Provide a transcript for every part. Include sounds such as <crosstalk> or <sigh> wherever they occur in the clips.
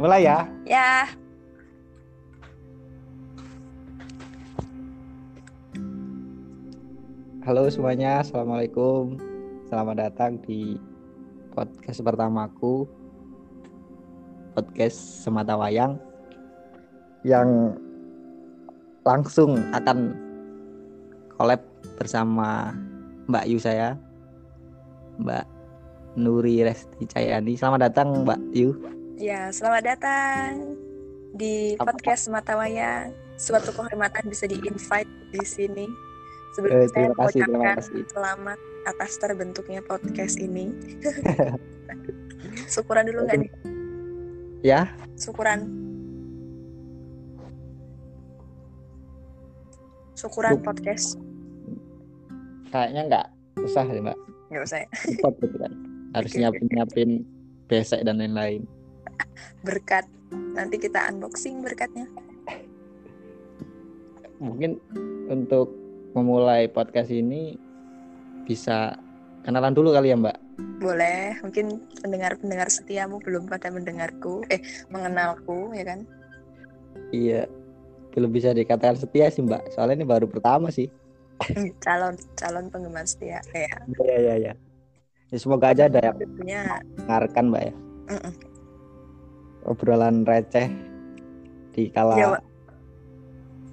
Mulai ya. Ya. Halo semuanya, assalamualaikum. Selamat datang di podcast pertamaku, podcast Semata Wayang, yang langsung akan collab bersama Mbak Yu saya, Mbak Nuri Resti Cayani. Selamat datang Mbak Yu. Ya, selamat datang di podcast Mata Wayang. Suatu kehormatan bisa di-invite di sini. Eh, Sebelumnya saya kasih, terima mengucapkan kasih. selamat atas terbentuknya podcast ini. <laughs> Syukuran dulu nggak nih? Ya, Syukuran. Syukuran Syuk- podcast. kayaknya nggak usah ya Mbak. Nggak usah ya. Gitu kan. <laughs> Harus oke. nyiapin-nyiapin besek dan lain-lain. Berkat. Nanti kita unboxing berkatnya. mungkin untuk memulai podcast ini bisa kenalan dulu kali ya Mbak. Boleh, mungkin pendengar-pendengar setiamu belum pada mendengarku, eh mengenalku, ya kan? Iya, belum bisa dikatakan setia sih Mbak. Soalnya ini baru pertama sih. <laughs> calon calon penggemar setia ya. Iya iya iya. Ya, semoga aja ada yang mendengarkan Mbak ya. Obrolan receh di kala Ya, wa-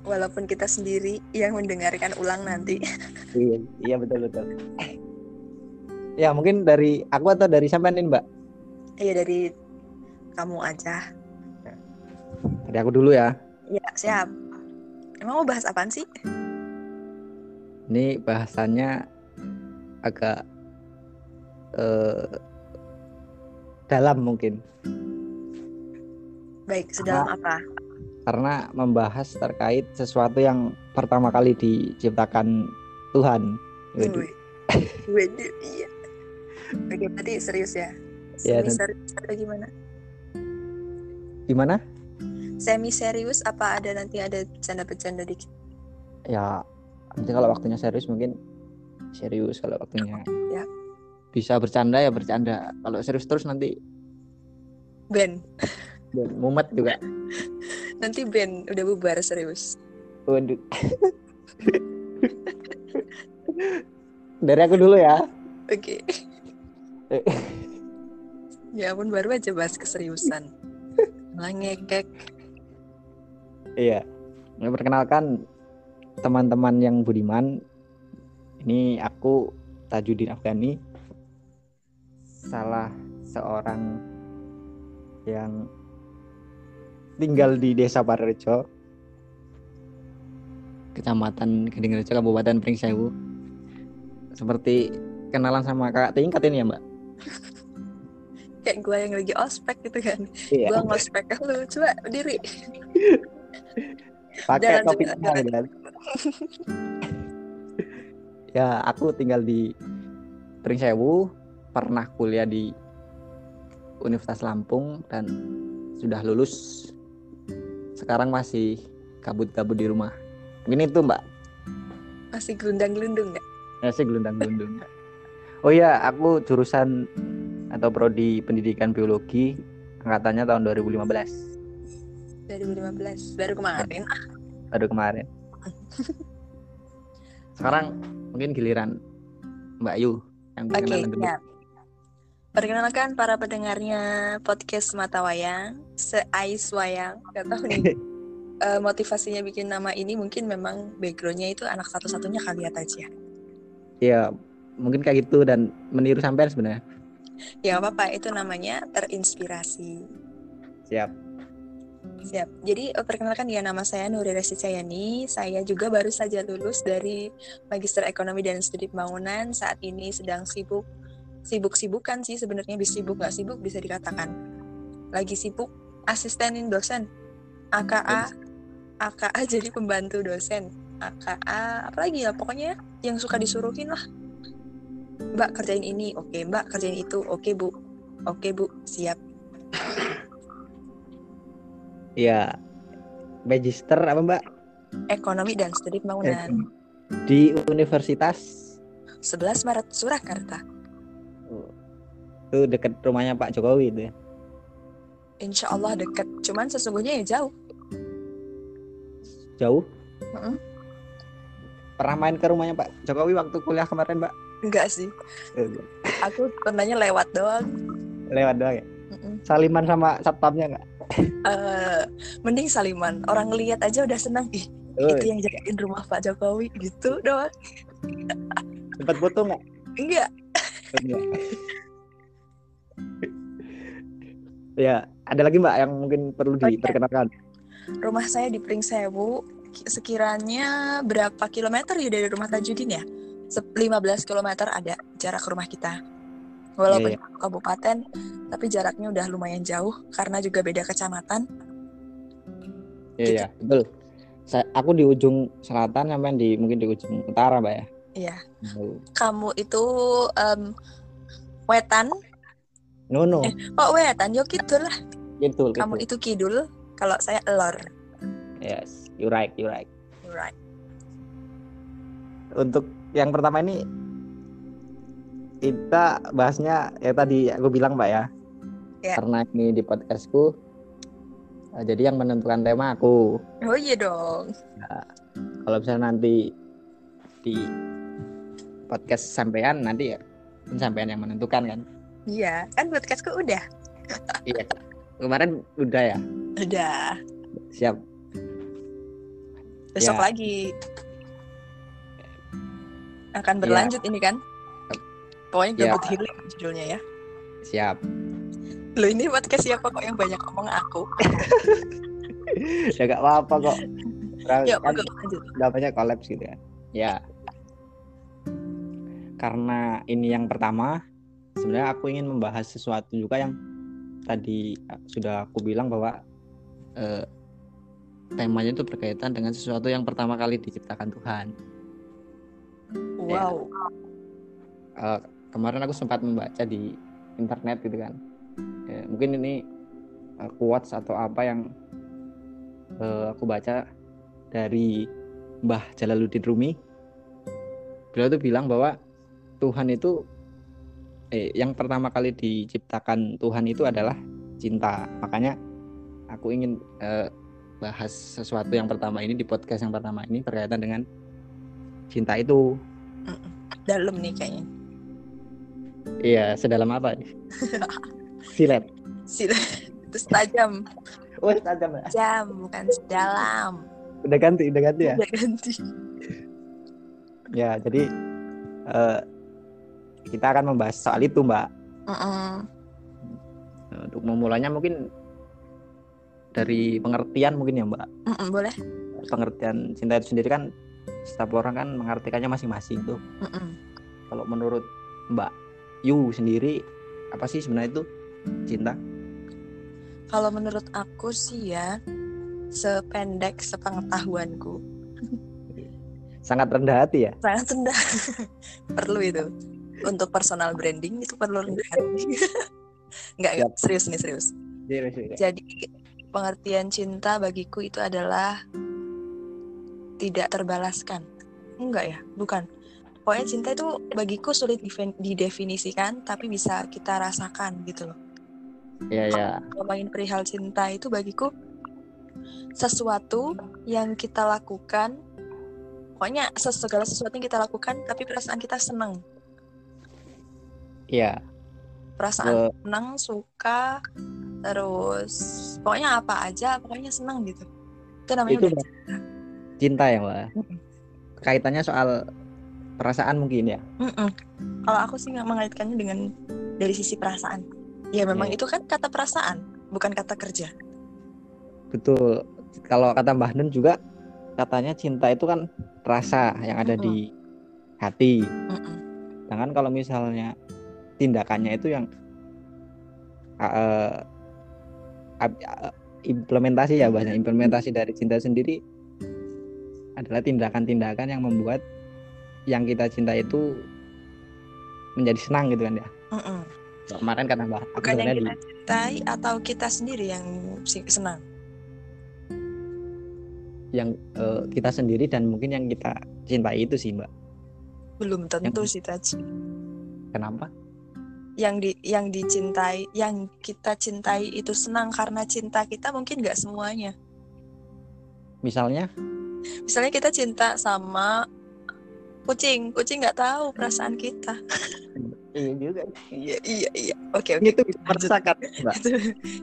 walaupun kita sendiri yang mendengarkan ulang nanti. <laughs> iya, iya betul betul. Ya mungkin dari aku atau dari sampean nih Mbak. Iya dari kamu aja. Dari aku dulu ya. Ya, siap. Emang mau bahas apaan sih? Ini bahasannya agak eh, dalam mungkin Baik, sedalam apa? karena membahas terkait sesuatu yang pertama kali diciptakan Tuhan. Waduh. Waduh, iya. Oke, berarti serius ya? Ya, Semi dan- serius atau gimana? Gimana? Semi serius apa ada nanti ada bercanda-bercanda dikit? Ya nanti kalau waktunya serius mungkin serius kalau waktunya Ya. bisa bercanda ya bercanda. Kalau serius terus nanti Ben, dan mumet juga. nanti Ben udah bubar serius. Waduh. Dari aku dulu ya. Oke. Eh. ya ampun baru aja bahas keseriusan. Ngekek. Iya. Nah, Perkenalkan teman-teman yang budiman. Ini aku Tajudin Afgani. Salah seorang yang tinggal di Desa Parerejo. Kecamatan Kedingrejo, Kabupaten Pringsewu. Seperti kenalan sama kakak tingkat ini ya, Mbak? <laughs> Kayak gue yang lagi ospek gitu kan. Iya. Gue ngospek lu coba berdiri. <laughs> Pakai topi kan. <laughs> ya, aku tinggal di Pringsewu, pernah kuliah di Universitas Lampung dan sudah lulus. Sekarang masih kabut-kabut di rumah. Mungkin itu, Mbak. Masih gelundang-gelundung nggak? Ya sih gelundang-gelundung. Oh iya, aku jurusan atau prodi pendidikan biologi angkatannya tahun 2015. 2015 baru kemarin. baru kemarin. <laughs> Sekarang mungkin giliran Mbak Yu yang Oke, perkenalan dulu. siap. Perkenalkan para pendengarnya podcast Mata Wayang, Seais Wayang. Gak tahu nih <laughs> eh, motivasinya bikin nama ini mungkin memang backgroundnya itu anak satu-satunya kali ya Taj ya. Ya, mungkin kayak gitu dan meniru sampean sebenarnya. Ya apa-apa, itu namanya terinspirasi. Siap. Siap. Jadi eh, perkenalkan ya nama saya Nuri Resti Cayani. Saya juga baru saja lulus dari Magister Ekonomi dan Studi Pembangunan. Saat ini sedang sibuk sibuk-sibukan sih sebenarnya bisa sibuk nggak sibuk bisa dikatakan. Lagi sibuk asistenin dosen. AKA AKA <laughs> jadi pembantu dosen. AKA apalagi ya pokoknya yang suka disuruhin lah. Mbak kerjain ini, oke Mbak kerjain itu, oke Bu. Oke Bu, siap. Ya. Magister apa Mbak? Ekonomi dan Studi Pembangunan. Di Universitas 11 Maret Surakarta. Itu deket rumahnya Pak Jokowi itu ya. insya Allah deket cuman sesungguhnya ya jauh Jauh? Mm-mm. Pernah main ke rumahnya Pak Jokowi waktu kuliah kemarin, Pak? enggak sih aku pernahnya lewat doang Lewat doang ya. Mm-mm. Saliman sama satpamnya nggak? Eh, mending saliman orang lihat aja udah senang ih Oh, itu yang jagain rumah Pak Jokowi gitu doang sempat foto nggak? enggak Enggak. Ya, ada lagi Mbak yang mungkin perlu Oke. diperkenalkan. rumah saya di Pringsewu ki- sekiranya berapa kilometer ya dari rumah Tajudin ya Se- 15 kilometer ada jarak rumah kita walaupun Iya, satu kabupaten tapi jaraknya udah lumayan jauh karena juga beda kecamatan Iya, iya, betul. Saya, aku di ujung selatan sampai di mungkin di ujung utara, Mbak ya. Iya kamu itu em, wetan No, no. Eh, oh wetan yo kidul lah Gitu, kamu itu kidul kalau saya elor Yes, you right, you right. right Untuk yang pertama ini kita bahasnya ya tadi aku bilang Mbak ya. Ya. Karena ini di podcastku eh, jadi yang menentukan tema aku. oh iya dong Kalau misalnya nanti di podcast sampean nanti ya sampean yang menentukan kan. iya kan podcastku udah Iya. Kemarin udah ya. udah Siap. besok Ya. lagi akan berlanjut ini kan pokoknya Ya. gabut healing judulnya ya Siap. lo ini podcast siapa kok yang banyak ngomong aku <laughs> ya gak apa-apa kok. ya kan udah banyak kolaps gitu kan. Ya. Karena ini yang pertama, sebenarnya aku ingin membahas sesuatu juga yang tadi eh, sudah aku bilang bahwa eh, temanya itu berkaitan dengan sesuatu yang pertama kali diciptakan Tuhan. wow Eh, kemarin aku sempat membaca di internet gitu kan. Ya, mungkin ini eh, quotes atau apa yang eh, aku baca dari Mbah Jalaluddin Rumi. Beliau tuh bilang bahwa Tuhan itu eh yang pertama kali diciptakan Tuhan itu adalah cinta. Makanya aku ingin eh, bahas sesuatu yang pertama ini di podcast yang pertama ini berkaitan dengan cinta itu. dalam nih kayaknya Iya, sedalam apa? Silet. <laughs> sih terus tajam Oh, tajam ya. jam bukan sedalam Udah ganti, udah ganti ya. udah ganti Ya, jadi eh, kita akan membahas soal itu, Mbak. Mm-mm. Nah, Untuk memulainya mungkin dari pengertian mungkin ya, Mbak. Mm-mm, boleh Pengertian cinta itu sendiri kan setiap orang kan mengartikannya masing-masing tuh. Mm-mm. Kalau menurut Mbak Yu sendiri apa sih sebenarnya itu cinta? kalau menurut aku sih ya sependek sepengetahuanku Sangat rendah hati ya. sangat rendah <laughs> perlu itu untuk personal branding itu perlu rendah hati <laughs> nggak. Nggak, serius nih serius. Jadi pengertian cinta bagiku itu adalah tidak terbalaskan. Enggak ya? Bukan. Pokoknya cinta itu bagiku sulit didefinisikan tapi bisa kita rasakan gitu loh. Iya, ya. ngomongin perihal cinta itu bagiku sesuatu yang kita lakukan pokoknya segala sesuatu yang kita lakukan tapi perasaan kita senang Iya. perasaan Eh, senang suka terus pokoknya apa aja pokoknya senang gitu itu namanya itu udah cinta ya, Mbak. Mm-mm. Kaitannya soal perasaan mungkin ya. Mm-mm. kalau aku sih mengaitkannya dengan dari sisi perasaan ya memang Iya. itu kan kata perasaan bukan kata kerja Betul. Kalau kata Mbah Nun juga katanya cinta itu kan rasa yang ada di hati. Mm-mm. Sedangkan kalau misalnya tindakannya itu yang ab- eh, implementasi ya bahasa implementasi dari cinta sendiri adalah tindakan-tindakan yang membuat yang kita cinta itu menjadi senang gitu kan ya. Mm-mm. Kemarin kata Mbah, aku bukan yang kita cintai atau kita sendiri yang senang yang eh, kita sendiri dan mungkin yang kita cintai itu sih Mbak. belum tentu Yang- sih Taj Kenapa? Yang di yang dicintai yang kita cintai itu senang karena cinta kita mungkin nggak semuanya. Misalnya? Misalnya kita cinta sama kucing kucing nggak tahu perasaan kita. Iya juga. Iya iya iya. Oke oke. Itu bisa merasakan itu,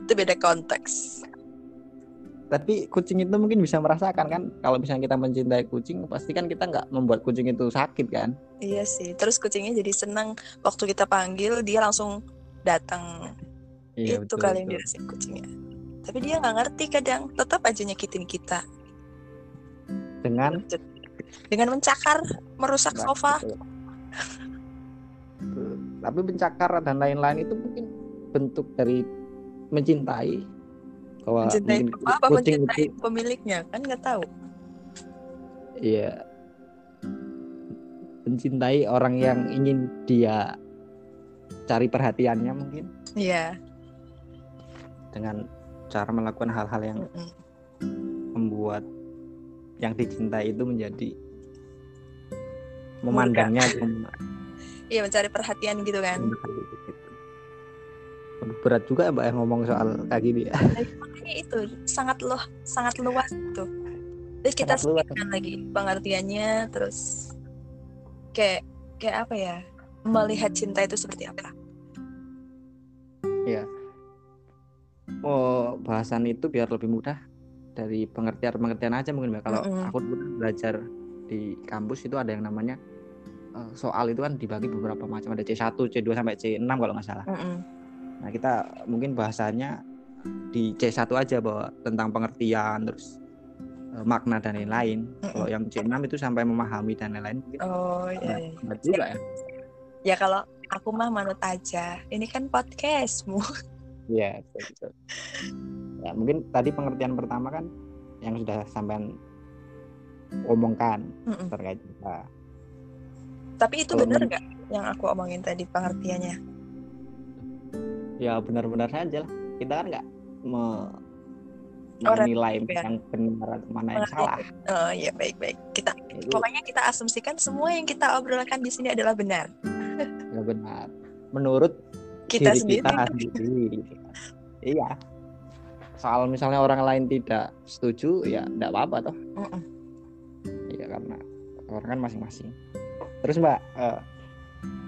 itu beda konteks tapi kucing itu mungkin bisa merasakan kan? Kalau misalnya kita mencintai kucing pasti kan kita nggak membuat kucing itu sakit kan? Iya sih. Terus kucingnya jadi senang waktu kita panggil dia langsung datang iya, itu betul, kali yang betul. dirasain kucingnya. Tapi dia nggak ngerti kadang. Tetap aja nyakitin kita. Dengan? Dengan mencakar merusak Nah, sofa. Betul. tapi mencakar dan lain-lain itu mungkin bentuk dari mencintai bahwa mencintai mungkin apa kucing mencintai itu pemiliknya? Kan nggak tahu. Iya. Mencintai orang yang ingin dia cari perhatiannya mungkin. Iya. Dengan cara melakukan hal-hal yang mm-mm. membuat yang dicintai itu menjadi memandangnya <laughs> cuma iya mencari perhatian gitu kan berat juga ya mbak yang ngomong soal kayak gini ya. Makanya itu sangat loh sangat luas tuh terus kita sebutkan lagi pengertiannya terus kayak kayak apa ya melihat cinta itu seperti apa. Oh bahasan itu biar lebih mudah dari pengertian pengertian aja mungkin mbak. Kalau Mm-mm. aku dulu belajar di kampus itu ada yang namanya eh, soal itu kan dibagi beberapa macam ada C1 C2 sampai C6 kalau nggak salah. Mm-mm. Nah kita mungkin bahasanya di C1 aja bahwa tentang pengertian terus eh, makna dan lain-lain kalau yang C6 itu sampai memahami dan lain-lain mungkin oh Nah, iya, iya. berat juga ya ya kalau aku mah manut aja ini kan podcastmu Iya, betul. Ya, mungkin tadi pengertian pertama kan yang sudah sampean omongkan Mm-mm. terkait cinta. tapi itu men- nggak yang aku omongin tadi pengertiannya Ya benar-benar saja lah. Kita kan nggak me- Orang menilai ya. yang benar atau mana yang salah. oh iya baik baik kita Itu pokoknya kita asumsikan semua yang kita obrolkan di sini adalah benar ya benar. Menurut kita diri sendiri kita sendiri. Iya. Soal misalnya orang lain tidak setuju, ya tidak apa-apa toh. Mm-mm. Iya karena orang kan masing-masing. Terus Mbak, eh,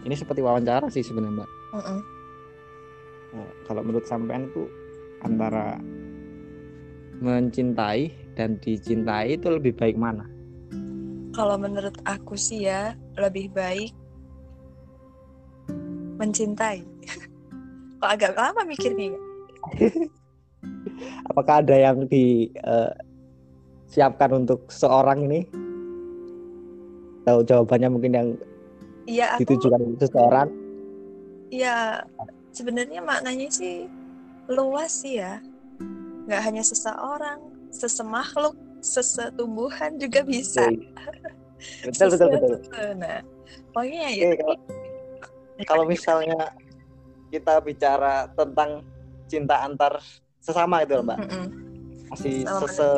ini seperti wawancara sih sebenarnya Mbak. Mm-mm. Nah, kalau menurut sampean itu antara mencintai dan dicintai itu lebih baik mana? Kalau menurut aku sih ya lebih baik mencintai. <laughs> Kok agak lama mikirnya ya? <laughs> Apakah ada yang disiapkan untuk seorang ini? Tahu jawabannya mungkin yang Iya aku ditujukan untuk seseorang? ya sebenarnya maknanya sih luas sih ya. Nggak hanya seseorang, sesemakhluk, sesetumbuhan juga bisa. Betul betul betul. Nah, pokoknya ya Oke, kalau, kalau misalnya kita bicara tentang cinta antar sesama itu loh, Mbak. Mm-mm. Masih Sesama sese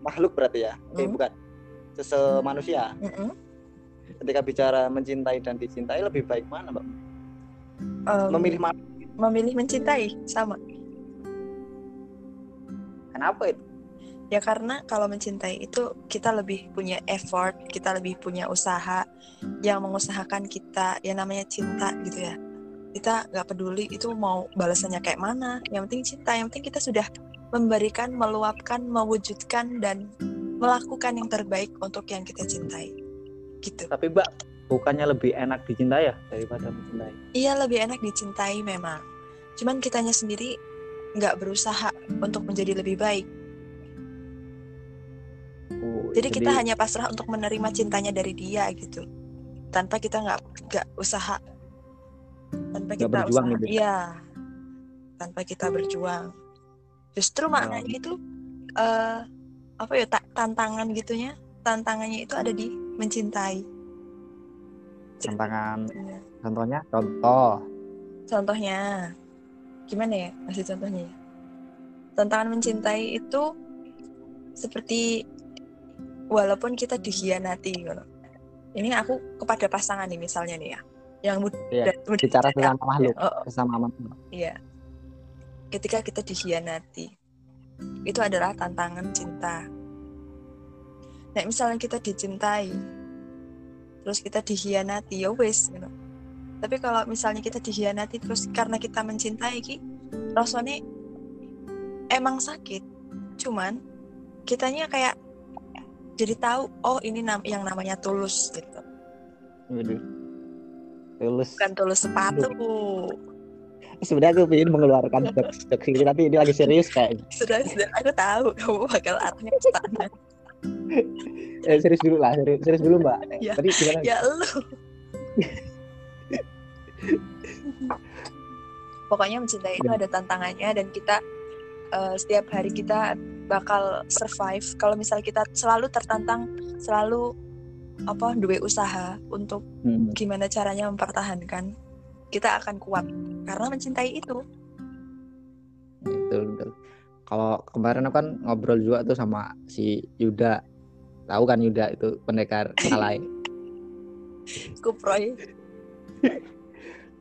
makhluk berarti ya? Eh Hmm. bukan. Sese manusia. Mm-mm. Ketika bicara mencintai dan dicintai lebih baik mana, Mbak? Em, Memilih mana? memilih mencintai sama. Kenapa itu? Ya karena kalau mencintai itu kita lebih punya effort, kita lebih punya usaha yang mengusahakan kita ya namanya cinta gitu ya. Kita nggak peduli itu mau balasannya kayak mana, yang penting cinta, yang penting kita sudah memberikan, meluapkan, mewujudkan dan melakukan yang terbaik untuk yang kita cintai. Gitu. Tapi Mbak, bukannya lebih enak dicintai ya daripada mencintai? Iya lebih enak dicintai memang. Cuman kitanya sendiri nggak berusaha untuk menjadi lebih baik. Oh, Jadi kita hanya pasrah untuk menerima cintanya dari dia gitu, tanpa kita nggak nggak usaha, tanpa Nggak kita berjuang usaha, gitu ya? iya, tanpa kita berjuang. Justru maknanya itu eh apa ya ta- tantangan gitunya, tantangannya itu ada di mencintai. Tantangan Iya. contohnya contoh Contohnya, gimana ya? Masih contohnya ya. Tantangan mencintai itu seperti walaupun kita dikhianati gitu. Ini aku kepada pasangan nih misalnya nih ya. yang mudah Iya, mudah bicara sesama makhluk Oh, oh, sesama makhluk iya ketika kita dikhianati itu adalah tantangan cinta nah misalnya kita dicintai terus kita dikhianati ya wes gitu. tapi kalau misalnya kita dikhianati terus karena kita mencintai ki rasanya emang sakit. Cuman kitanya kayak jadi tahu oh ini nam yang namanya tulus gitu. Waduh. tulus. Bukan tulus sepatu. Sebenarnya aku ingin mengeluarkan jokes jokes ini tapi ini lagi serius kayaknya sudah sudah. Aku tahu kamu bakal arahnya ke sana eh, serius dulu lah serius, serius dulu mbak. Ya. tadi gimana? ya lu. Pokoknya mencintai itu ada tantangannya dan kita eh, setiap hari kita bakal survive. Kalau misalnya kita selalu tertantang selalu apa dua usaha untuk Hmm, gimana caranya mempertahankan kita akan kuat karena mencintai itu. Betul betul. Kalau kemarin aku kan ngobrol juga tuh sama si Yuda tahu kan Yuda itu pendekar alay kuproy.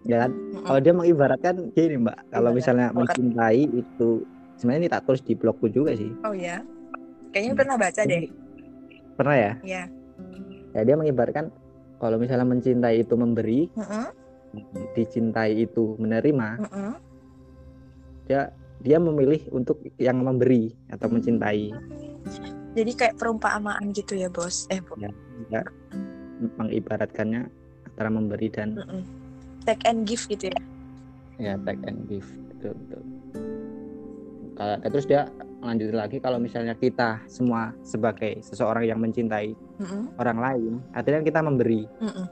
Ya kan? Kalau dia mengibaratkan gini mbak. Kalau misalnya Bukan. mencintai itu sebenarnya ini tak tulis di blogku juga sih. Oh ya kayaknya pernah baca deh. Pernah ya? Ya ya dia mengibaratkan kalau misalnya mencintai itu memberi Mm-mm, dicintai itu menerima mm-mm. dia dia memilih untuk yang memberi atau mencintai jadi kayak perumpamaan gitu ya bos? Eh bu. Ya mengibaratkannya antara memberi dan Mm-mm. take and give gitu ya? Ya take and give. Betul betul. Kalau terus dia lanjut lagi kalau misalnya kita semua sebagai seseorang yang mencintai Mm-mm, orang lain artinya kita memberi. Mm-mm.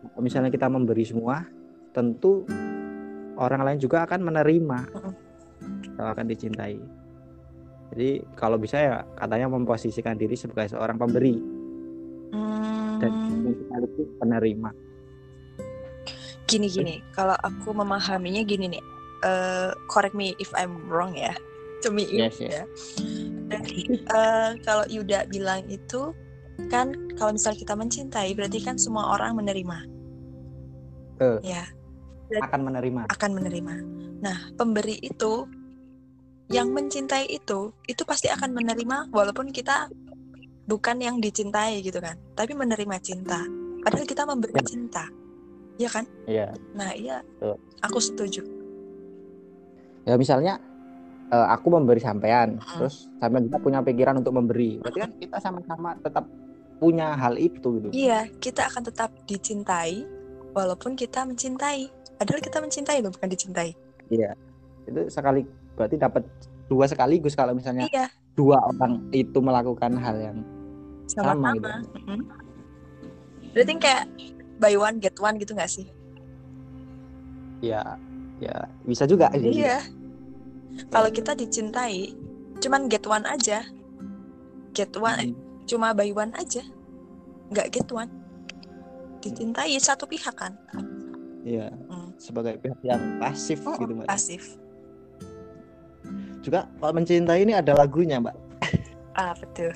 Kalau misalnya kita memberi semua tentu orang lain juga akan menerima. Mm-mm. kalau akan dicintai jadi kalau bisa ya katanya memposisikan diri sebagai seorang pemberi. Dan Hmm, sekaligus penerima. Gini gini. Kalau aku memahaminya gini nih. Eh correct me if I'm wrong ya. Cumi Yes, yes. ya. Dari, eh, kalau Yuda bilang itu kan kalau misal kita mencintai berarti kan semua orang menerima. Betul. ya. Akan menerima. Akan menerima. Nah pemberi itu yang mencintai itu itu pasti akan menerima walaupun kita bukan yang dicintai gitu kan tapi menerima cinta. Padahal kita memberi Ya. cinta. Ya kan? Iya. Nah iya. Betul. aku setuju. Ya misalnya eh, aku memberi sampean Mm. terus sampean juga punya pikiran untuk memberi. Berarti kan kita sama-sama tetap punya hal itu gitu. Iya kita akan tetap dicintai walaupun kita mencintai. Padahal kita mencintai loh bukan dicintai. Itu sekali berarti dapat dua sekaligus kalau misalnya iya dua orang itu melakukan hal yang sama sama-sama gitu Mm-mm. berarti kayak buy one get one gitu gak sih ya ya bisa juga. Iya. Kalau kita dicintai, cuman get one aja. Get one, Hmm. cuma buy one aja. Nggak get one. Dicintai satu pihak kan. Iya, Hmm. sebagai pihak yang pasif Oh, gitu pasif. Juga kalau mencintai ini ada lagunya mbak Ah, betul.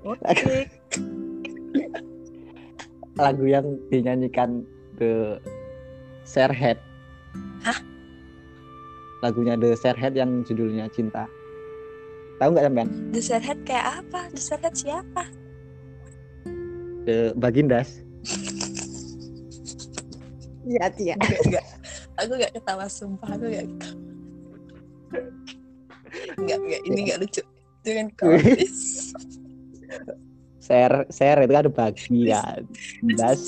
Lagu- Oke. lagu yang dinyanyikan The Sharehead Hah? lagunya The Sharehead yang judulnya Cinta tahu nggak sampean The Head kayak apa? The Head siapa? The Bagindas Iya, iya. Enggak, enggak. Aku nggak ketawa sumpah, aku nggak ketawa. Enggak, enggak, ini nggak lucu. Jangan kau. Share, share itu kan bagi kan. Das.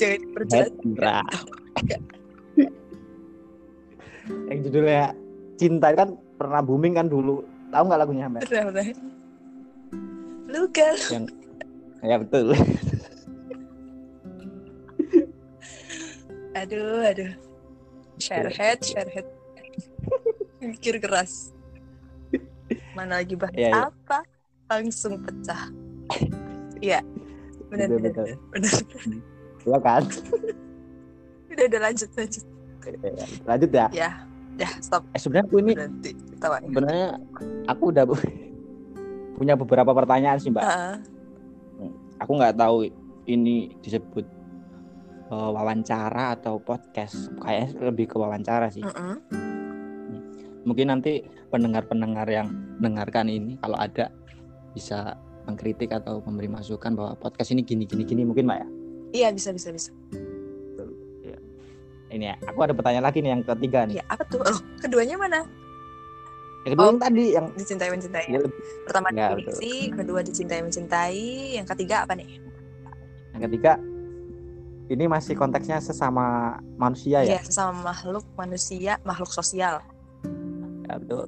Yang judulnya Cinta itu kan pernah booming kan dulu. Tahu nggak lagunya sampean? Pernah, pernah. Luka. Ya betul. Aduh, aduh. Share head, share head. Mikir keras. Mana lagi bahas Iya, iya. apa? Langsung pecah. Iya. Benar, benar, benar. benar. Iya kan? Udah, udah lanjut, lanjut. Lanjut ya. Ya, dah stop. Eh, sebenarnya aku ini Berhenti. Sebenarnya aku udah <laughs> punya beberapa pertanyaan sih mbak. Heeh. Aku nggak tahu ini disebut eh, wawancara atau podcast kayaknya lebih ke wawancara sih Mm-mm. Mungkin nanti pendengar-pendengar yang mendengarkan ini kalau ada bisa mengkritik atau memberi masukan bahwa podcast ini gini gini gini mungkin mbak ya Iya bisa bisa bisa. ini ya aku ada pertanyaan lagi nih yang ketiga nih Iya apa tuh? Oh, keduanya mana? yang kedua Oh. yang tadi yang Dicintai mencintai. dia lebih- Pertama Ya, definisi, kedua dicintai mencintai, yang ketiga apa nih? yang ketiga ini masih konteksnya sesama manusia ya Iya sesama makhluk manusia, makhluk sosial. Ya, betul.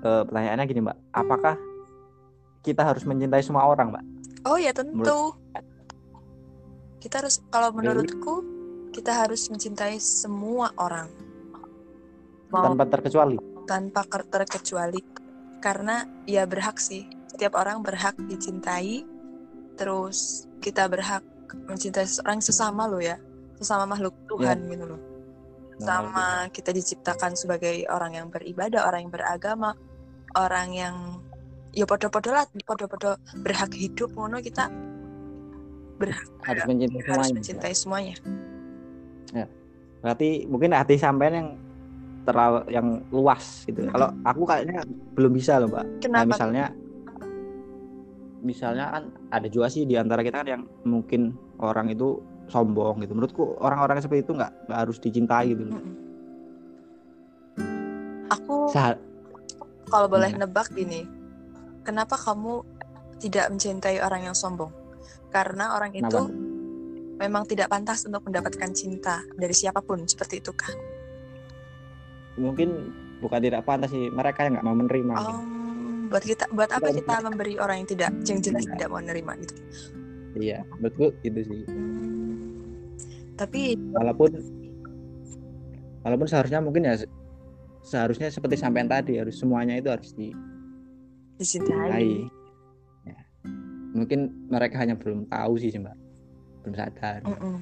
Eh, pertanyaannya gini mbak, apakah kita harus mencintai semua orang mbak? Oh ya tentu. Kita harus kalau menurutku kita harus mencintai semua orang. Mau Tanpa terkecuali. tanpa terkecuali karena ya berhak sih setiap orang berhak dicintai terus kita berhak mencintai seseorang sesama lo ya sesama makhluk Tuhan gitu loh sama kita diciptakan sebagai orang yang beribadah orang yang beragama orang yang ya podo-podo lah podo-podo berhak hidup ngono kita berhak harus mencintai harus semuanya. mencintai semuanya Berarti mungkin hati sampean yang terlalu yang luas gitu. Mm-mm. Kalau aku kayaknya belum bisa loh mbak. Kayak kenapa misalnya, misalnya kan ada juga sih di antara kita kan yang mungkin orang itu sombong gitu. Menurutku orang-orang seperti itu nggak nggak harus dicintai gitu. aku Sa- Kalau boleh nebak gini, kenapa kamu tidak mencintai orang yang sombong? Karena orang itu Kenapa? memang tidak pantas untuk mendapatkan cinta dari siapa pun, seperti itu kan? mungkin bukan tidak pantas sih mereka yang nggak mau menerima. gitu. Oh, buat kita, buat apa kita memberi orang yang tidak, yang jelas Iya. tidak mau menerima gitu? Iya, menurutku itu sih. Hmm, tapi walaupun walaupun seharusnya mungkin ya se- seharusnya seperti sampean tadi harus semuanya itu harus dicintai dicintai. ya. mungkin mereka hanya belum tahu sih mbak belum sadar Mm-mm.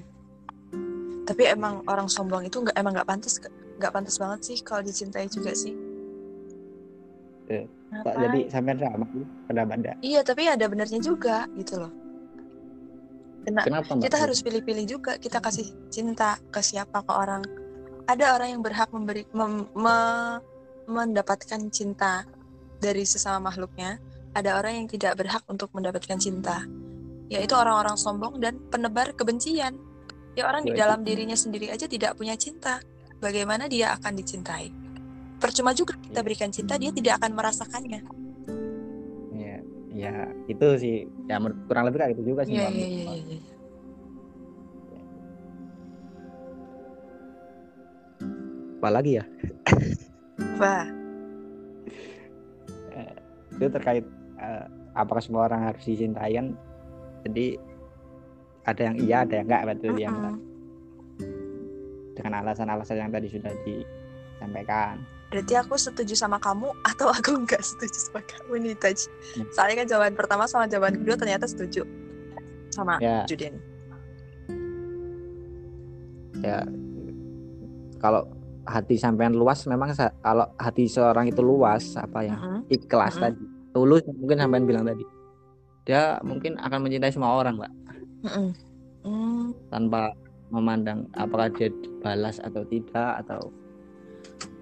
Tapi emang orang sombong itu nggak emang nggak pantas, nggak pantas banget sih kalau dicintai juga sih. Eh, kok Ngapain? jadi sampean sama sih pendapatnya Iya, tapi ada benernya juga gitu loh. Kena, kenapa mbak? Kita harus pilih-pilih juga. Kita kasih cinta ke siapa ke orang. Ada orang yang berhak memberi mem- me- mendapatkan cinta dari sesama makhluknya. Ada orang yang tidak berhak untuk mendapatkan cinta. Yaitu orang-orang sombong dan penebar kebencian. Ya orang di Ya, itu. dalam dirinya sendiri aja tidak punya cinta. Bagaimana dia akan dicintai? Percuma juga kita Ya. berikan cinta dia tidak akan merasakannya ya ya itu sih. Ya kurang lebih kayak gitu juga sih Iya iya iya iya iya. apalagi ya? Wah itu terkait eh, apakah semua orang harus dicintai kan? Jadi ada yang iya ada yang enggak betul yang Mm-mm. dengan alasan-alasan yang tadi sudah disampaikan Berarti aku setuju sama kamu atau <laughs> aku nggak setuju sama kamu nih Taj. Hmm. Soalnya kan jawaban pertama sama jawaban kedua ternyata setuju sama ya Juden. ya kalau hati sampean luas memang kalau hati seorang itu luas apa ya Mm-mm. ikhlas Mm-mm. tadi tulus mungkin sampean bilang tadi dia mungkin akan mencintai semua orang mbak Mm-mm. Hmm, tanpa memandang apakah dia dibalas atau tidak atau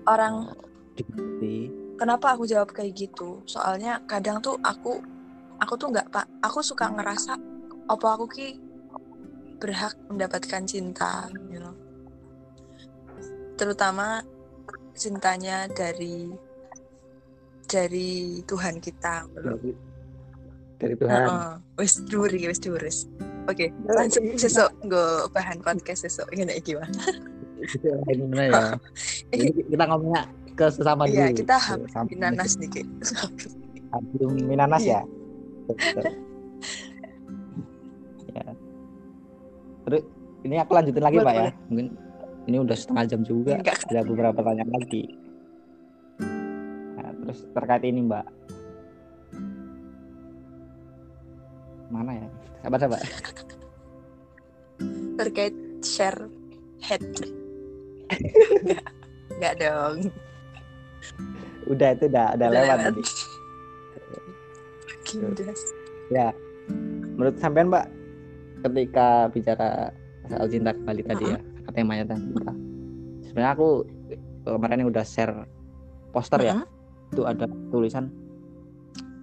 Orang dimengerti kenapa aku jawab kayak gitu? Soalnya kadang tuh aku aku tuh nggak pak, aku suka ngerasa apa aku ki berhak mendapatkan cinta, you know. Terutama cintanya dari dari Tuhan kita. dari, dari Tuhan Heeh. Wis duri, wis duris. Oke, langsung sesuk nggo bahan podcast sesuk ngene iki Mas. <laughs> Itu yang gimana ya. <laughs> Jadi kita ngomongnya ke sesama Iya, dulu. kita Ke habis sesama. nanas nih. Habis minanas ya? Ya terus ini aku lanjutin lagi Boleh, pak ya. mungkin ini udah setengah jam juga. Enggak. ada beberapa pertanyaan lagi. Nah, terus terkait ini mbak. Mana ya? Sabar sabar. Terkait share head. <laughs> Enggak. Dong. udah itu udah udah Udah lewat lewat. tadi ya menurut sampean mbak ketika bicara soal cinta kembali tadi ya temanya tentang cinta sebenarnya aku kemarin yang udah share poster ya Mm-mm. itu ada tulisan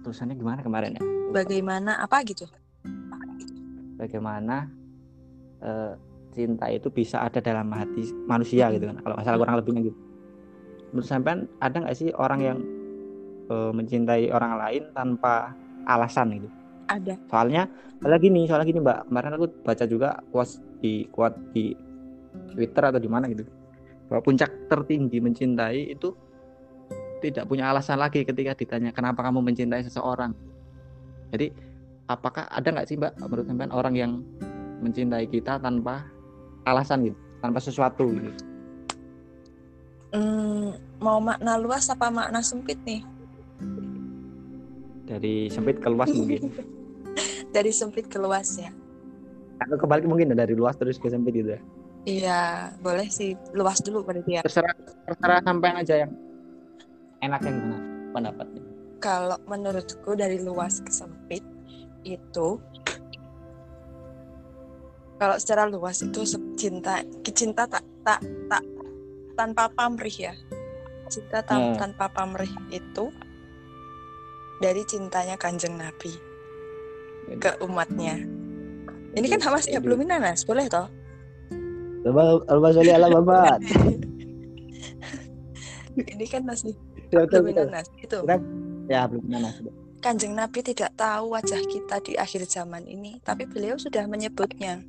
tulisannya gimana kemarin ya Bagaimana apa gitu? bagaimana eh, cinta itu bisa ada dalam hati manusia gitu kan. Kalau masalah kurang lebihnya gitu. Menurut sampean ada nggak sih orang yang eh, mencintai orang lain tanpa alasan gitu? Ada. soalnya soalnya gini soalnya gini mbak. Kemarin aku baca juga quotes di quote di Twitter atau di mana gitu. Bahwa puncak tertinggi mencintai itu tidak punya alasan lagi ketika ditanya kenapa kamu mencintai seseorang? Jadi apakah ada nggak sih mbak menurut sampean orang yang mencintai kita tanpa alasan gitu tanpa sesuatu gitu Hmm, mau makna luas apa makna sempit nih? dari sempit ke luas mungkin <laughs> Dari sempit ke luas ya. atau kebalik mungkin ya, dari luas terus ke sempit gitu ya Iya, boleh sih luas dulu berarti ya. terserah terserah sampean aja yang enak yang mana pendapatnya Kalau menurutku dari luas ke sempit itu kalau secara luas itu cinta cinta tak tak tak tanpa pamrih ya. Cinta tan- Hmm. tanpa pamrih itu dari cintanya Kanjeng Nabi ke umatnya. Ini kan Hamas ya belum nanas, boleh toh? Ala Muhammad. <laughs> Ini kan masih belum nanas itu. Ya, belum nanas. Kanjeng Nabi tidak tahu wajah kita di akhir zaman ini, tapi beliau sudah menyebutnya.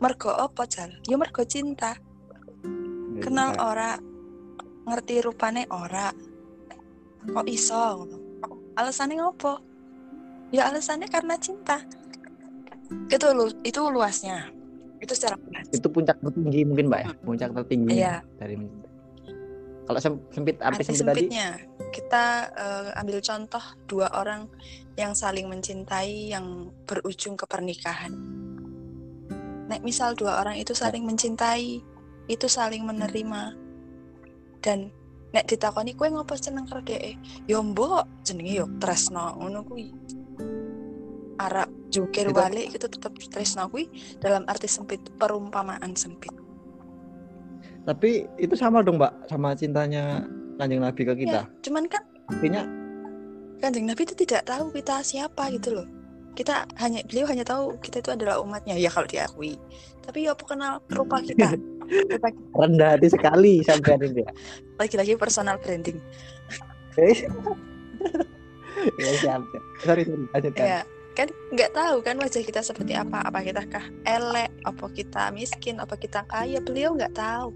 Mergo apa, Jal? Ya mergo cinta. Kenal ora, ngerti rupane ora. Kok iso? Alasannya ngopo? Ya alasannya karena cinta. Itu lu, itu luasnya. Itu secara luas. Itu puncak tertinggi mungkin, Mbak ya. Puncak tertinggi Iya. dari. Kalau sem- sempit arti Arti sempit tadi sempitnya, kita eh, ambil contoh dua orang yang saling mencintai yang berujung ke pernikahan. Nek misal dua orang itu saling mencintai, itu saling menerima. Dan nek ditakoni kue ngopo seneng karo dhek? Yo mbok, jenenge yo tresno ngono kuwi. Arab jungkir balik itu tetap tresno kuwi dalam arti sempit perumpamaan sempit. tapi itu sama dong, Mbak, sama cintanya Kanjeng Nabi ke kita. Ya, cuman kan Artinya Kanjeng Nabi itu tidak tahu kita siapa gitu loh. Kita hanya beliau hanya tahu kita itu adalah umatnya ya kalau diakui. Tapi ya apa kenal <laughs> rupa kita. Rendah hati sekali sampean ini ya. Lagi-lagi personal branding. <laughs> ya, siap. Sorry. Lanjutkan. Ya, kan nggak tahu kan wajah kita seperti apa. Apa kita kah elek, apa kita miskin, apa kita kaya. Beliau nggak tahu.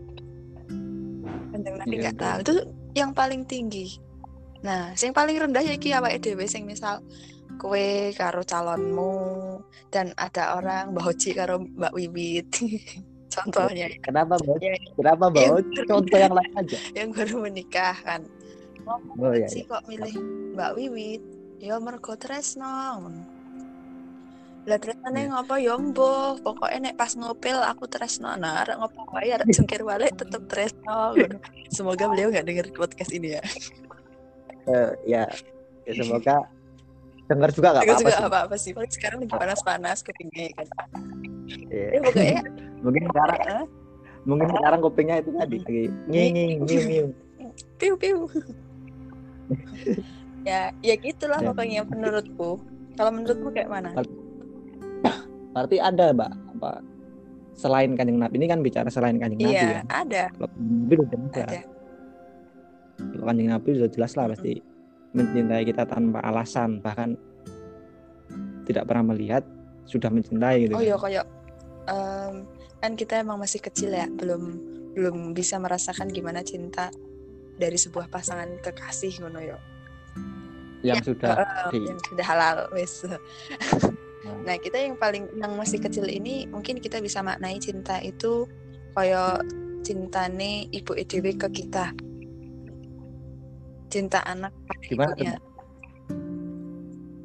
Kanjeng Nabi Iya, nggak tahu. Itu yang paling tinggi. Nah, yang paling rendah ya ki awake dhewe sing misal kue karo calonmu dan ada orang Mbak Hoji karo Mbak Wiwit. <laughs> Contohnya Kenapa, Mbak? Ya, Kenapa, Mbak? Iya. Oh, Contoh yang lain aja. yang baru menikah kan. Oh iya, sih iya. kok milih Mbak Wiwit? Ya mergo tresno. Lah tresnane Iya. ngopo ya mbuh, pokoke nek pas ngopil aku tresno. Nah, arek ngopo wae arek jungkir balik tetep tresno. Semoga beliau nggak denger podcast ini ya. Ya. Ya, semoga dengar juga nggak Dengar apa-apa juga apa-apa sih. Paling sekarang lagi panas-panas kupingnya kan. Iya. Ya pokoknya <laughs> Mungkin sekarang Heeh. mungkin sekarang kupingnya itu tadi lagi nging nging. piu piu. <laughs> ya, ya gitulah Ya. pokoknya menurutku. Kalau menurutmu kayak mana? Berarti ada, Mbak, apa selain Kanjeng Nabi ini kan bicara selain Kanjeng Nabi Iya, ya. ada, Kalau Nabi udah jelas ada. Kalau Kanjeng Nabi sudah jelas lah pasti mencintai kita tanpa alasan bahkan tidak pernah melihat sudah mencintai gitu. Oh kan. iya kayak em, kan kita emang masih kecil ya, belum belum bisa merasakan gimana cinta dari sebuah pasangan kekasih ngono yo. Yang sudah Heeh, di yang sudah halal wes. <laughs> nah, kita yang paling yang masih kecil ini mungkin kita bisa maknai cinta itu kayak cintane ibu EDW ke kita. Cinta anak Gimana ibunya.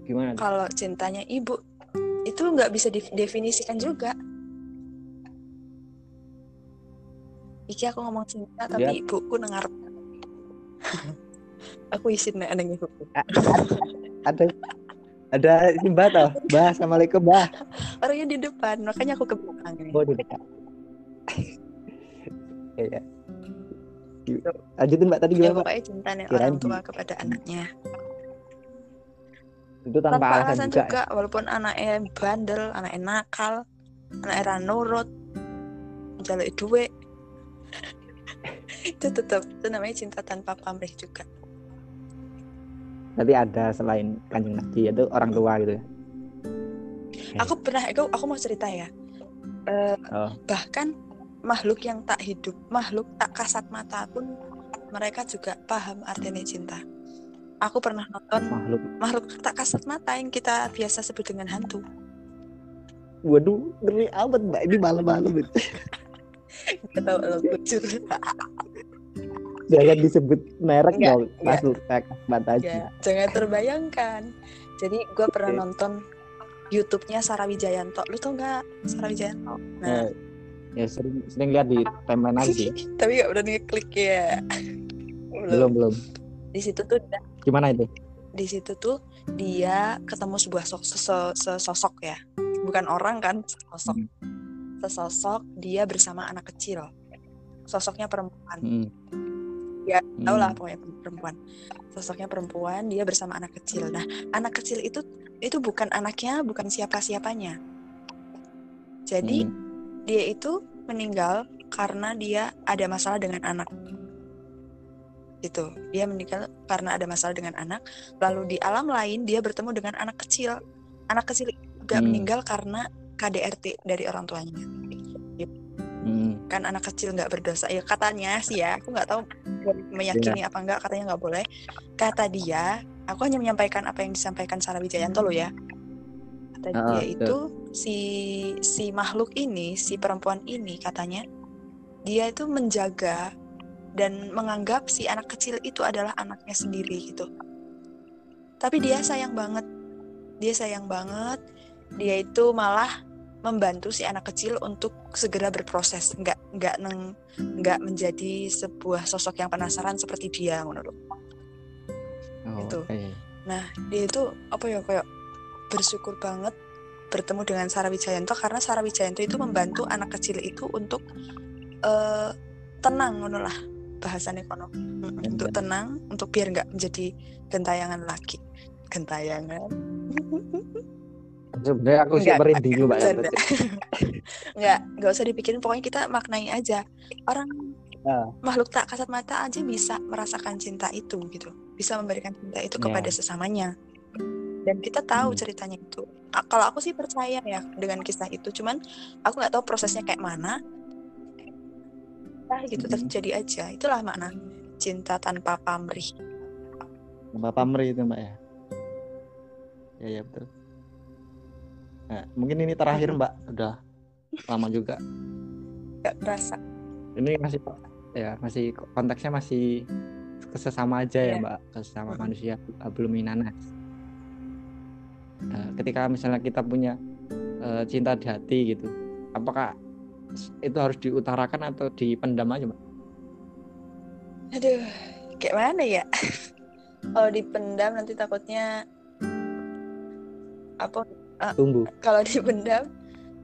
gimana? Kalau cintanya ibu itu nggak bisa didefinisikan juga. Iki aku ngomong cinta tapi ibuku nengar. <laughs> aku isin nek nang ibuku. Ada ada si Mbak toh. Mbak, assalamualaikum Mbak. Orangnya di depan, makanya aku ke belakang ini. Oh, di dekat. Iya. Lanjutin Mbak tadi ya gimana Mbak? pokoknya cinta nih orang tua kepada anaknya Itu tanpa, tanpa alasan, alasan juga. juga, walaupun anaknya bandel anaknya nakal anaknya ra nurut jaluk duit itu tetap itu namanya cinta tanpa pamrih juga Berarti ada selain kanjeng Nabi yaitu orang tua gitu ya. aku pernah aku aku mau cerita ya Eh, Oh. bahkan makhluk yang tak hidup makhluk tak kasat mata pun mereka juga paham artinya cinta aku pernah nonton Makhluk. makhluk tak kasat mata yang kita biasa sebut dengan hantu Waduh, ngeri amat Mbak. Ini malam-malam itu. Gak tahu lo jujur Jangan disebut merek dong. enggak. Masuk tag mata aja. jangan terbayangkan jadi gue pernah nonton YouTube-nya Sarah Wijayanto lu tau nggak Sarah Wijayanto nah Eh, ya sering sering lihat di timeline aja <laughs> tapi gak berani klik ya. Belum. Belum. di situ tuh Gimana itu? di situ tuh dia ketemu sebuah sok- sese- sesosok ya. Bukan orang kan sesosok. Sesosok dia bersama anak kecil. Sosoknya perempuan. Hmm. ya tau lah Hmm. pokoknya perempuan. Sosoknya perempuan dia bersama anak kecil. Nah anak kecil itu itu bukan anaknya bukan siapa siapanya jadi Hmm. Dia itu meninggal karena dia ada masalah dengan anak. Itu dia meninggal karena ada masalah dengan anak. Lalu di alam lain dia bertemu dengan anak kecil. Anak kecil juga Hmm. meninggal karena KDRT dari orang tuanya. Hmm. kan anak kecil nggak berdosa. Ya katanya sih ya. Aku nggak tahu meyakini apa enggak katanya nggak boleh. Kata dia aku hanya menyampaikan apa yang disampaikan Sarah Wijayanto loh ya kata Ah, dia betul. itu si si makhluk ini si perempuan ini katanya dia itu menjaga dan menganggap si anak kecil itu adalah anaknya sendiri gitu tapi dia sayang banget dia sayang banget dia itu malah membantu si anak kecil untuk segera berproses nggak nggak neng nggak menjadi sebuah sosok yang penasaran seperti dia menurut Oh, Itu. oke. nah dia itu apa ya kayak bersyukur banget bertemu dengan Sarah Wijayanto karena Sarah Wijayanto itu membantu anak kecil itu untuk eh, tenang ngono lah bahasannya kono. Untuk tenang untuk biar nggak menjadi gentayangan lagi. Gentayangan. Sebenarnya aku sih merinding juga Mbak. <laughs> Bercanda. <laughs> nggak nggak usah dipikirin. Pokoknya kita maknai aja. Orang Ah. makhluk tak kasat mata aja bisa merasakan cinta itu gitu. Bisa memberikan cinta itu Ya. kepada sesamanya dan kita tahu Hmm. ceritanya itu A- kalau aku sih percaya ya dengan kisah itu cuman aku nggak tahu prosesnya kayak mana nah gitu Hmm. terjadi aja itulah makna cinta tanpa pamrih Mbak Pamri itu Mbak ya. Ya ya betul. Nah, mungkin ini terakhir Mbak, udah lama juga. nggak berasa Ini masih ya masih konteksnya masih kesesama aja ya Iya. Mbak, kesesama Mm-mm. manusia belum minanas. Nah, ketika misalnya kita punya uh, cinta di hati gitu, apakah itu harus diutarakan atau dipendam aja Mbak? aduh kayak mana ya <laughs> kalau dipendam nanti takutnya apa Tumbuh. kalau dipendam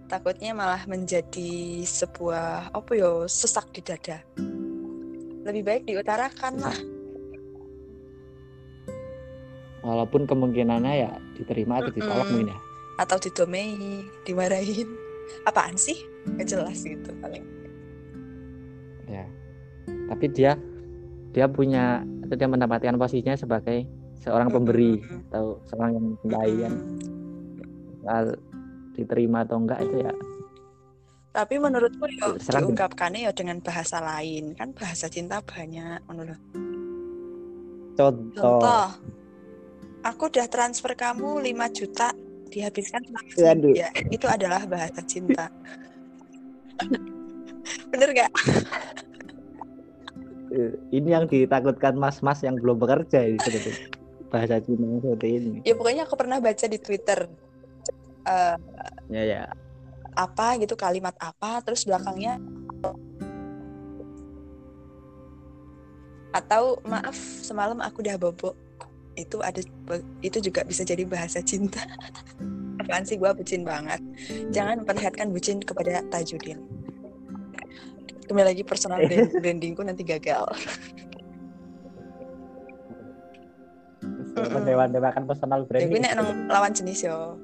takutnya malah menjadi sebuah apa yo sesak di dada lebih baik diutarakan lah Walaupun kemungkinannya ya diterima atau ditolak Mm-mm. mungkin ya. atau didomei dimarahin apaan sih gak jelas gitu paling Ya. Tapi dia dia punya atau dia mendapatkan posisinya sebagai seorang pemberi Mm-mm. atau seorang yang mencintai kan. Soal diterima atau enggak itu ya tapi menurutku yo Serang- diungkapkannya ya dengan bahasa lain kan bahasa cinta banyak menurut contoh. contoh aku udah transfer kamu 5 juta dihabiskan selama Waduh. seminggu ya itu adalah bahasa cinta <laughs> bener gak Eh, Ini yang ditakutkan mas-mas yang belum bekerja ini sebetulnya. Bahasa Cina yang seperti ini. ya pokoknya aku pernah baca di Twitter eh, Ya ya. apa gitu kalimat apa terus belakangnya atau maaf semalam aku udah bobo itu ada itu juga bisa jadi bahasa cinta <laughs> apaan sih gua bucin banget jangan perlihatkan bucin kepada Tajudin kembali lagi personal <laughs> brand- brandingku nanti gagal Mm-mm. mendewa-dewakan personal <laughs> Tapi branding nek nang lawan jenis yo.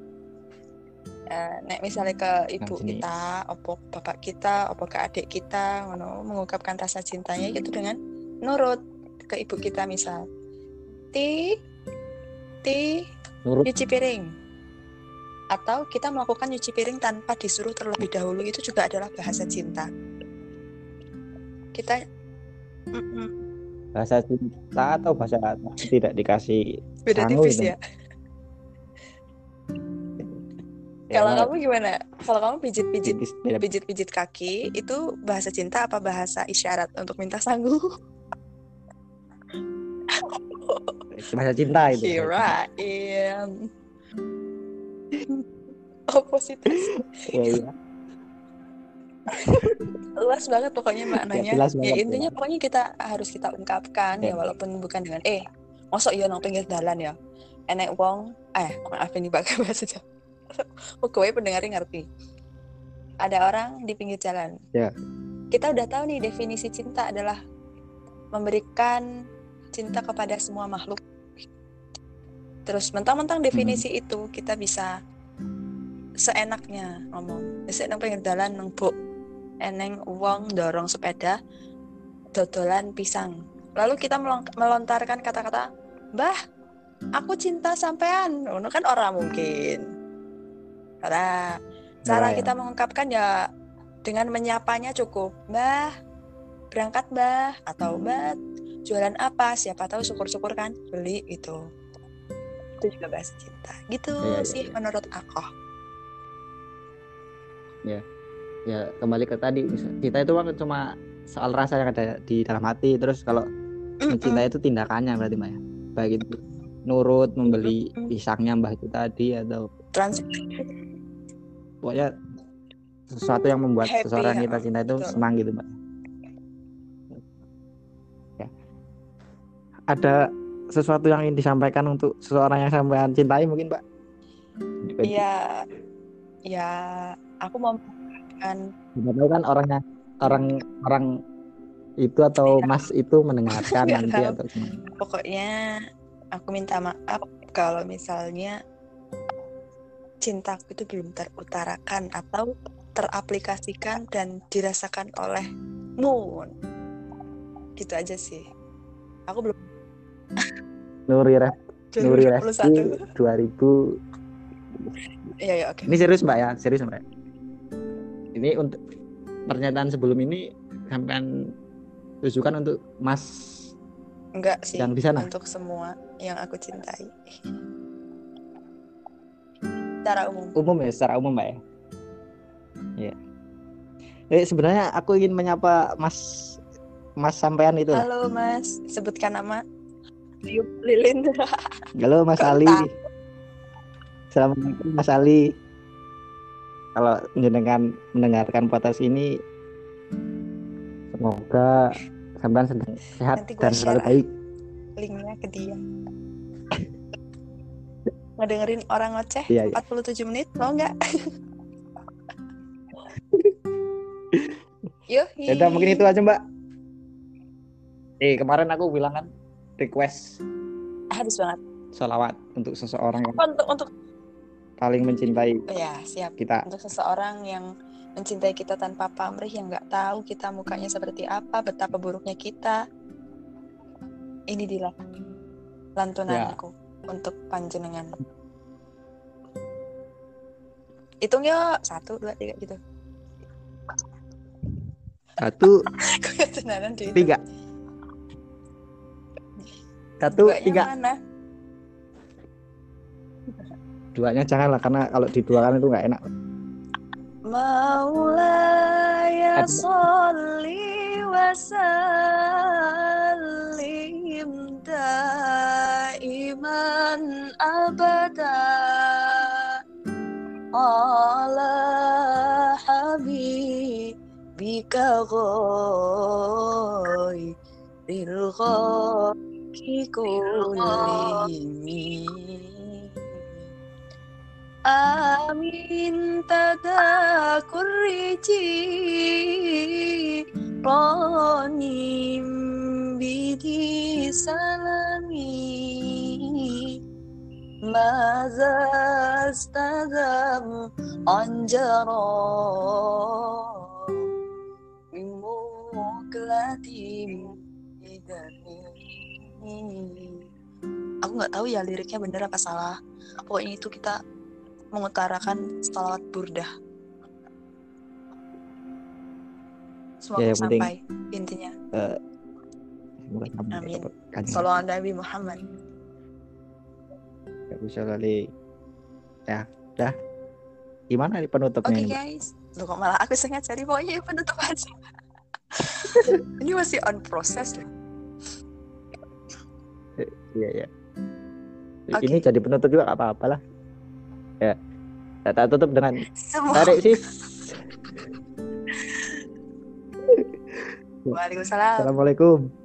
Eh, nek misalnya ke ibu kita, opo bapak kita, opo ke adik kita, ngono mengungkapkan rasa cintanya itu dengan nurut ke ibu kita misal. Ti, ti, nurut nyuci piring. Atau kita melakukan nyuci piring tanpa disuruh terlebih dahulu itu juga adalah bahasa cinta. Kita bahasa cinta atau bahasa tidak dikasih beda Sangu tipis itu. ya. Kalau Ya, kamu gimana? Kalau kamu pijit-pijit pijit-pijit kaki itu bahasa cinta apa bahasa isyarat untuk minta sanggu? <laughs> bahasa cinta itu am. Opositas. ya, iya. Luas banget pokoknya maknanya. Ya, banget, intinya pokoknya kita harus kita ungkapkan ya Ya. walaupun bukan dengan eh mosok ya nang pinggir jalan ya. Enek wong eh maaf ini pakai bahasa Jawa. Pokoknya pendengarnya ngerti. Ada orang di pinggir jalan. Ya. Kita udah tahu nih definisi cinta adalah memberikan cinta kepada semua makhluk. Terus mentang-mentang definisi itu kita bisa seenaknya ngomong. Bisa nang pinggir jalan nang buk eneng uang dorong sepeda dodolan pisang. Lalu kita melontarkan kata-kata, "Mbah, aku cinta sampean." Ngono kan orang mungkin. Karena cara Ora ya. kita mengungkapkan ya dengan menyapanya cukup, "Mbah, berangkat, Mbah." Atau, "Mbah, jualan apa?" Siapa tahu syukur-syukur kan beli itu. Itu juga bahasa cinta. Gitu iya, sih iya. menurut aku. ya kembali ke tadi kita itu kan cuma soal rasa yang ada di dalam hati terus kalau mencintai itu tindakannya berarti mbak ya baik itu nurut membeli pisangnya mbah itu tadi atau Trans pokoknya sesuatu yang membuat Happy, seseorang ya, kita cinta itu betul. senang gitu mbak ada sesuatu yang ingin disampaikan untuk seseorang yang sampean cintai mungkin mbak Iya, ya aku mau mengatakan Nggak tahu kan orangnya orang orang itu atau mas itu mendengarkan <laughs> nanti tahu. atau gimana? pokoknya aku minta maaf kalau misalnya cintaku itu belum terutarakan atau teraplikasikan dan dirasakan oleh Moon. Gitu aja sih. Aku belum Nuri Ref, Nuri 2021. 2000 Iya, ya, oke. ini serius mbak ya serius mbak ini untuk pernyataan sebelum ini sampean tujukan untuk mas Enggak sih. yang di sana Untuk semua yang aku cintai. Secara umum. umum ya secara umum mbak ya Iya. Eh sebenarnya aku ingin menyapa mas mas sampean itu. Halo Mas, sebutkan nama. Liup Lilin. Halo Mas Ali. Assalamualaikum Mas Ali. Kalau mendengarkan mendengarkan podcast ini semoga sampean sedang sehat dan selalu baik. linknya ke dia ngedengerin orang ngoceh Iya, iya. 47 menit mau nggak <laughs> Yuk, Ya udah mungkin itu aja Mbak. Eh kemarin aku bilang kan request harus banget. sholawat untuk seseorang yang untuk untuk paling mencintai oh ya siap. kita. untuk seseorang yang mencintai kita tanpa pamrih yang nggak tahu kita mukanya seperti apa betapa buruknya kita ini dia lantunanku untuk panjenengan. Hitung yuk satu dua tiga gitu. Satu, <laughs> tiga. Satu, Duanya tiga. mana? Duanya janganlah karena kalau diduakan itu nggak enak. Maulaya sholli wa sallim daiman abada ala habibika ghairil kuning Amin tada kurici Ronim bidi salami. Mazastagam anjaro, Mimuklatim aku nggak tahu ya liriknya bener apa salah pokoknya itu kita mengutarakan salawat burdah semoga Ya, yang penting- sampai intinya Semoga sampai Amin. salawat Nabi Muhammad Nabi Sallallahu Alaihi- Ya, udah. Gimana nih penutupnya? oke ini? guys Loh kok malah aku sengaja jadi pokoknya penutup aja <laughs> ini masih on proses loh Iya, iya. Oke. Ini jadi penutup juga gak apa-apa lah. Ya. Kita tutup dengan tarik sis. Waalaikumsalam Assalamualaikum.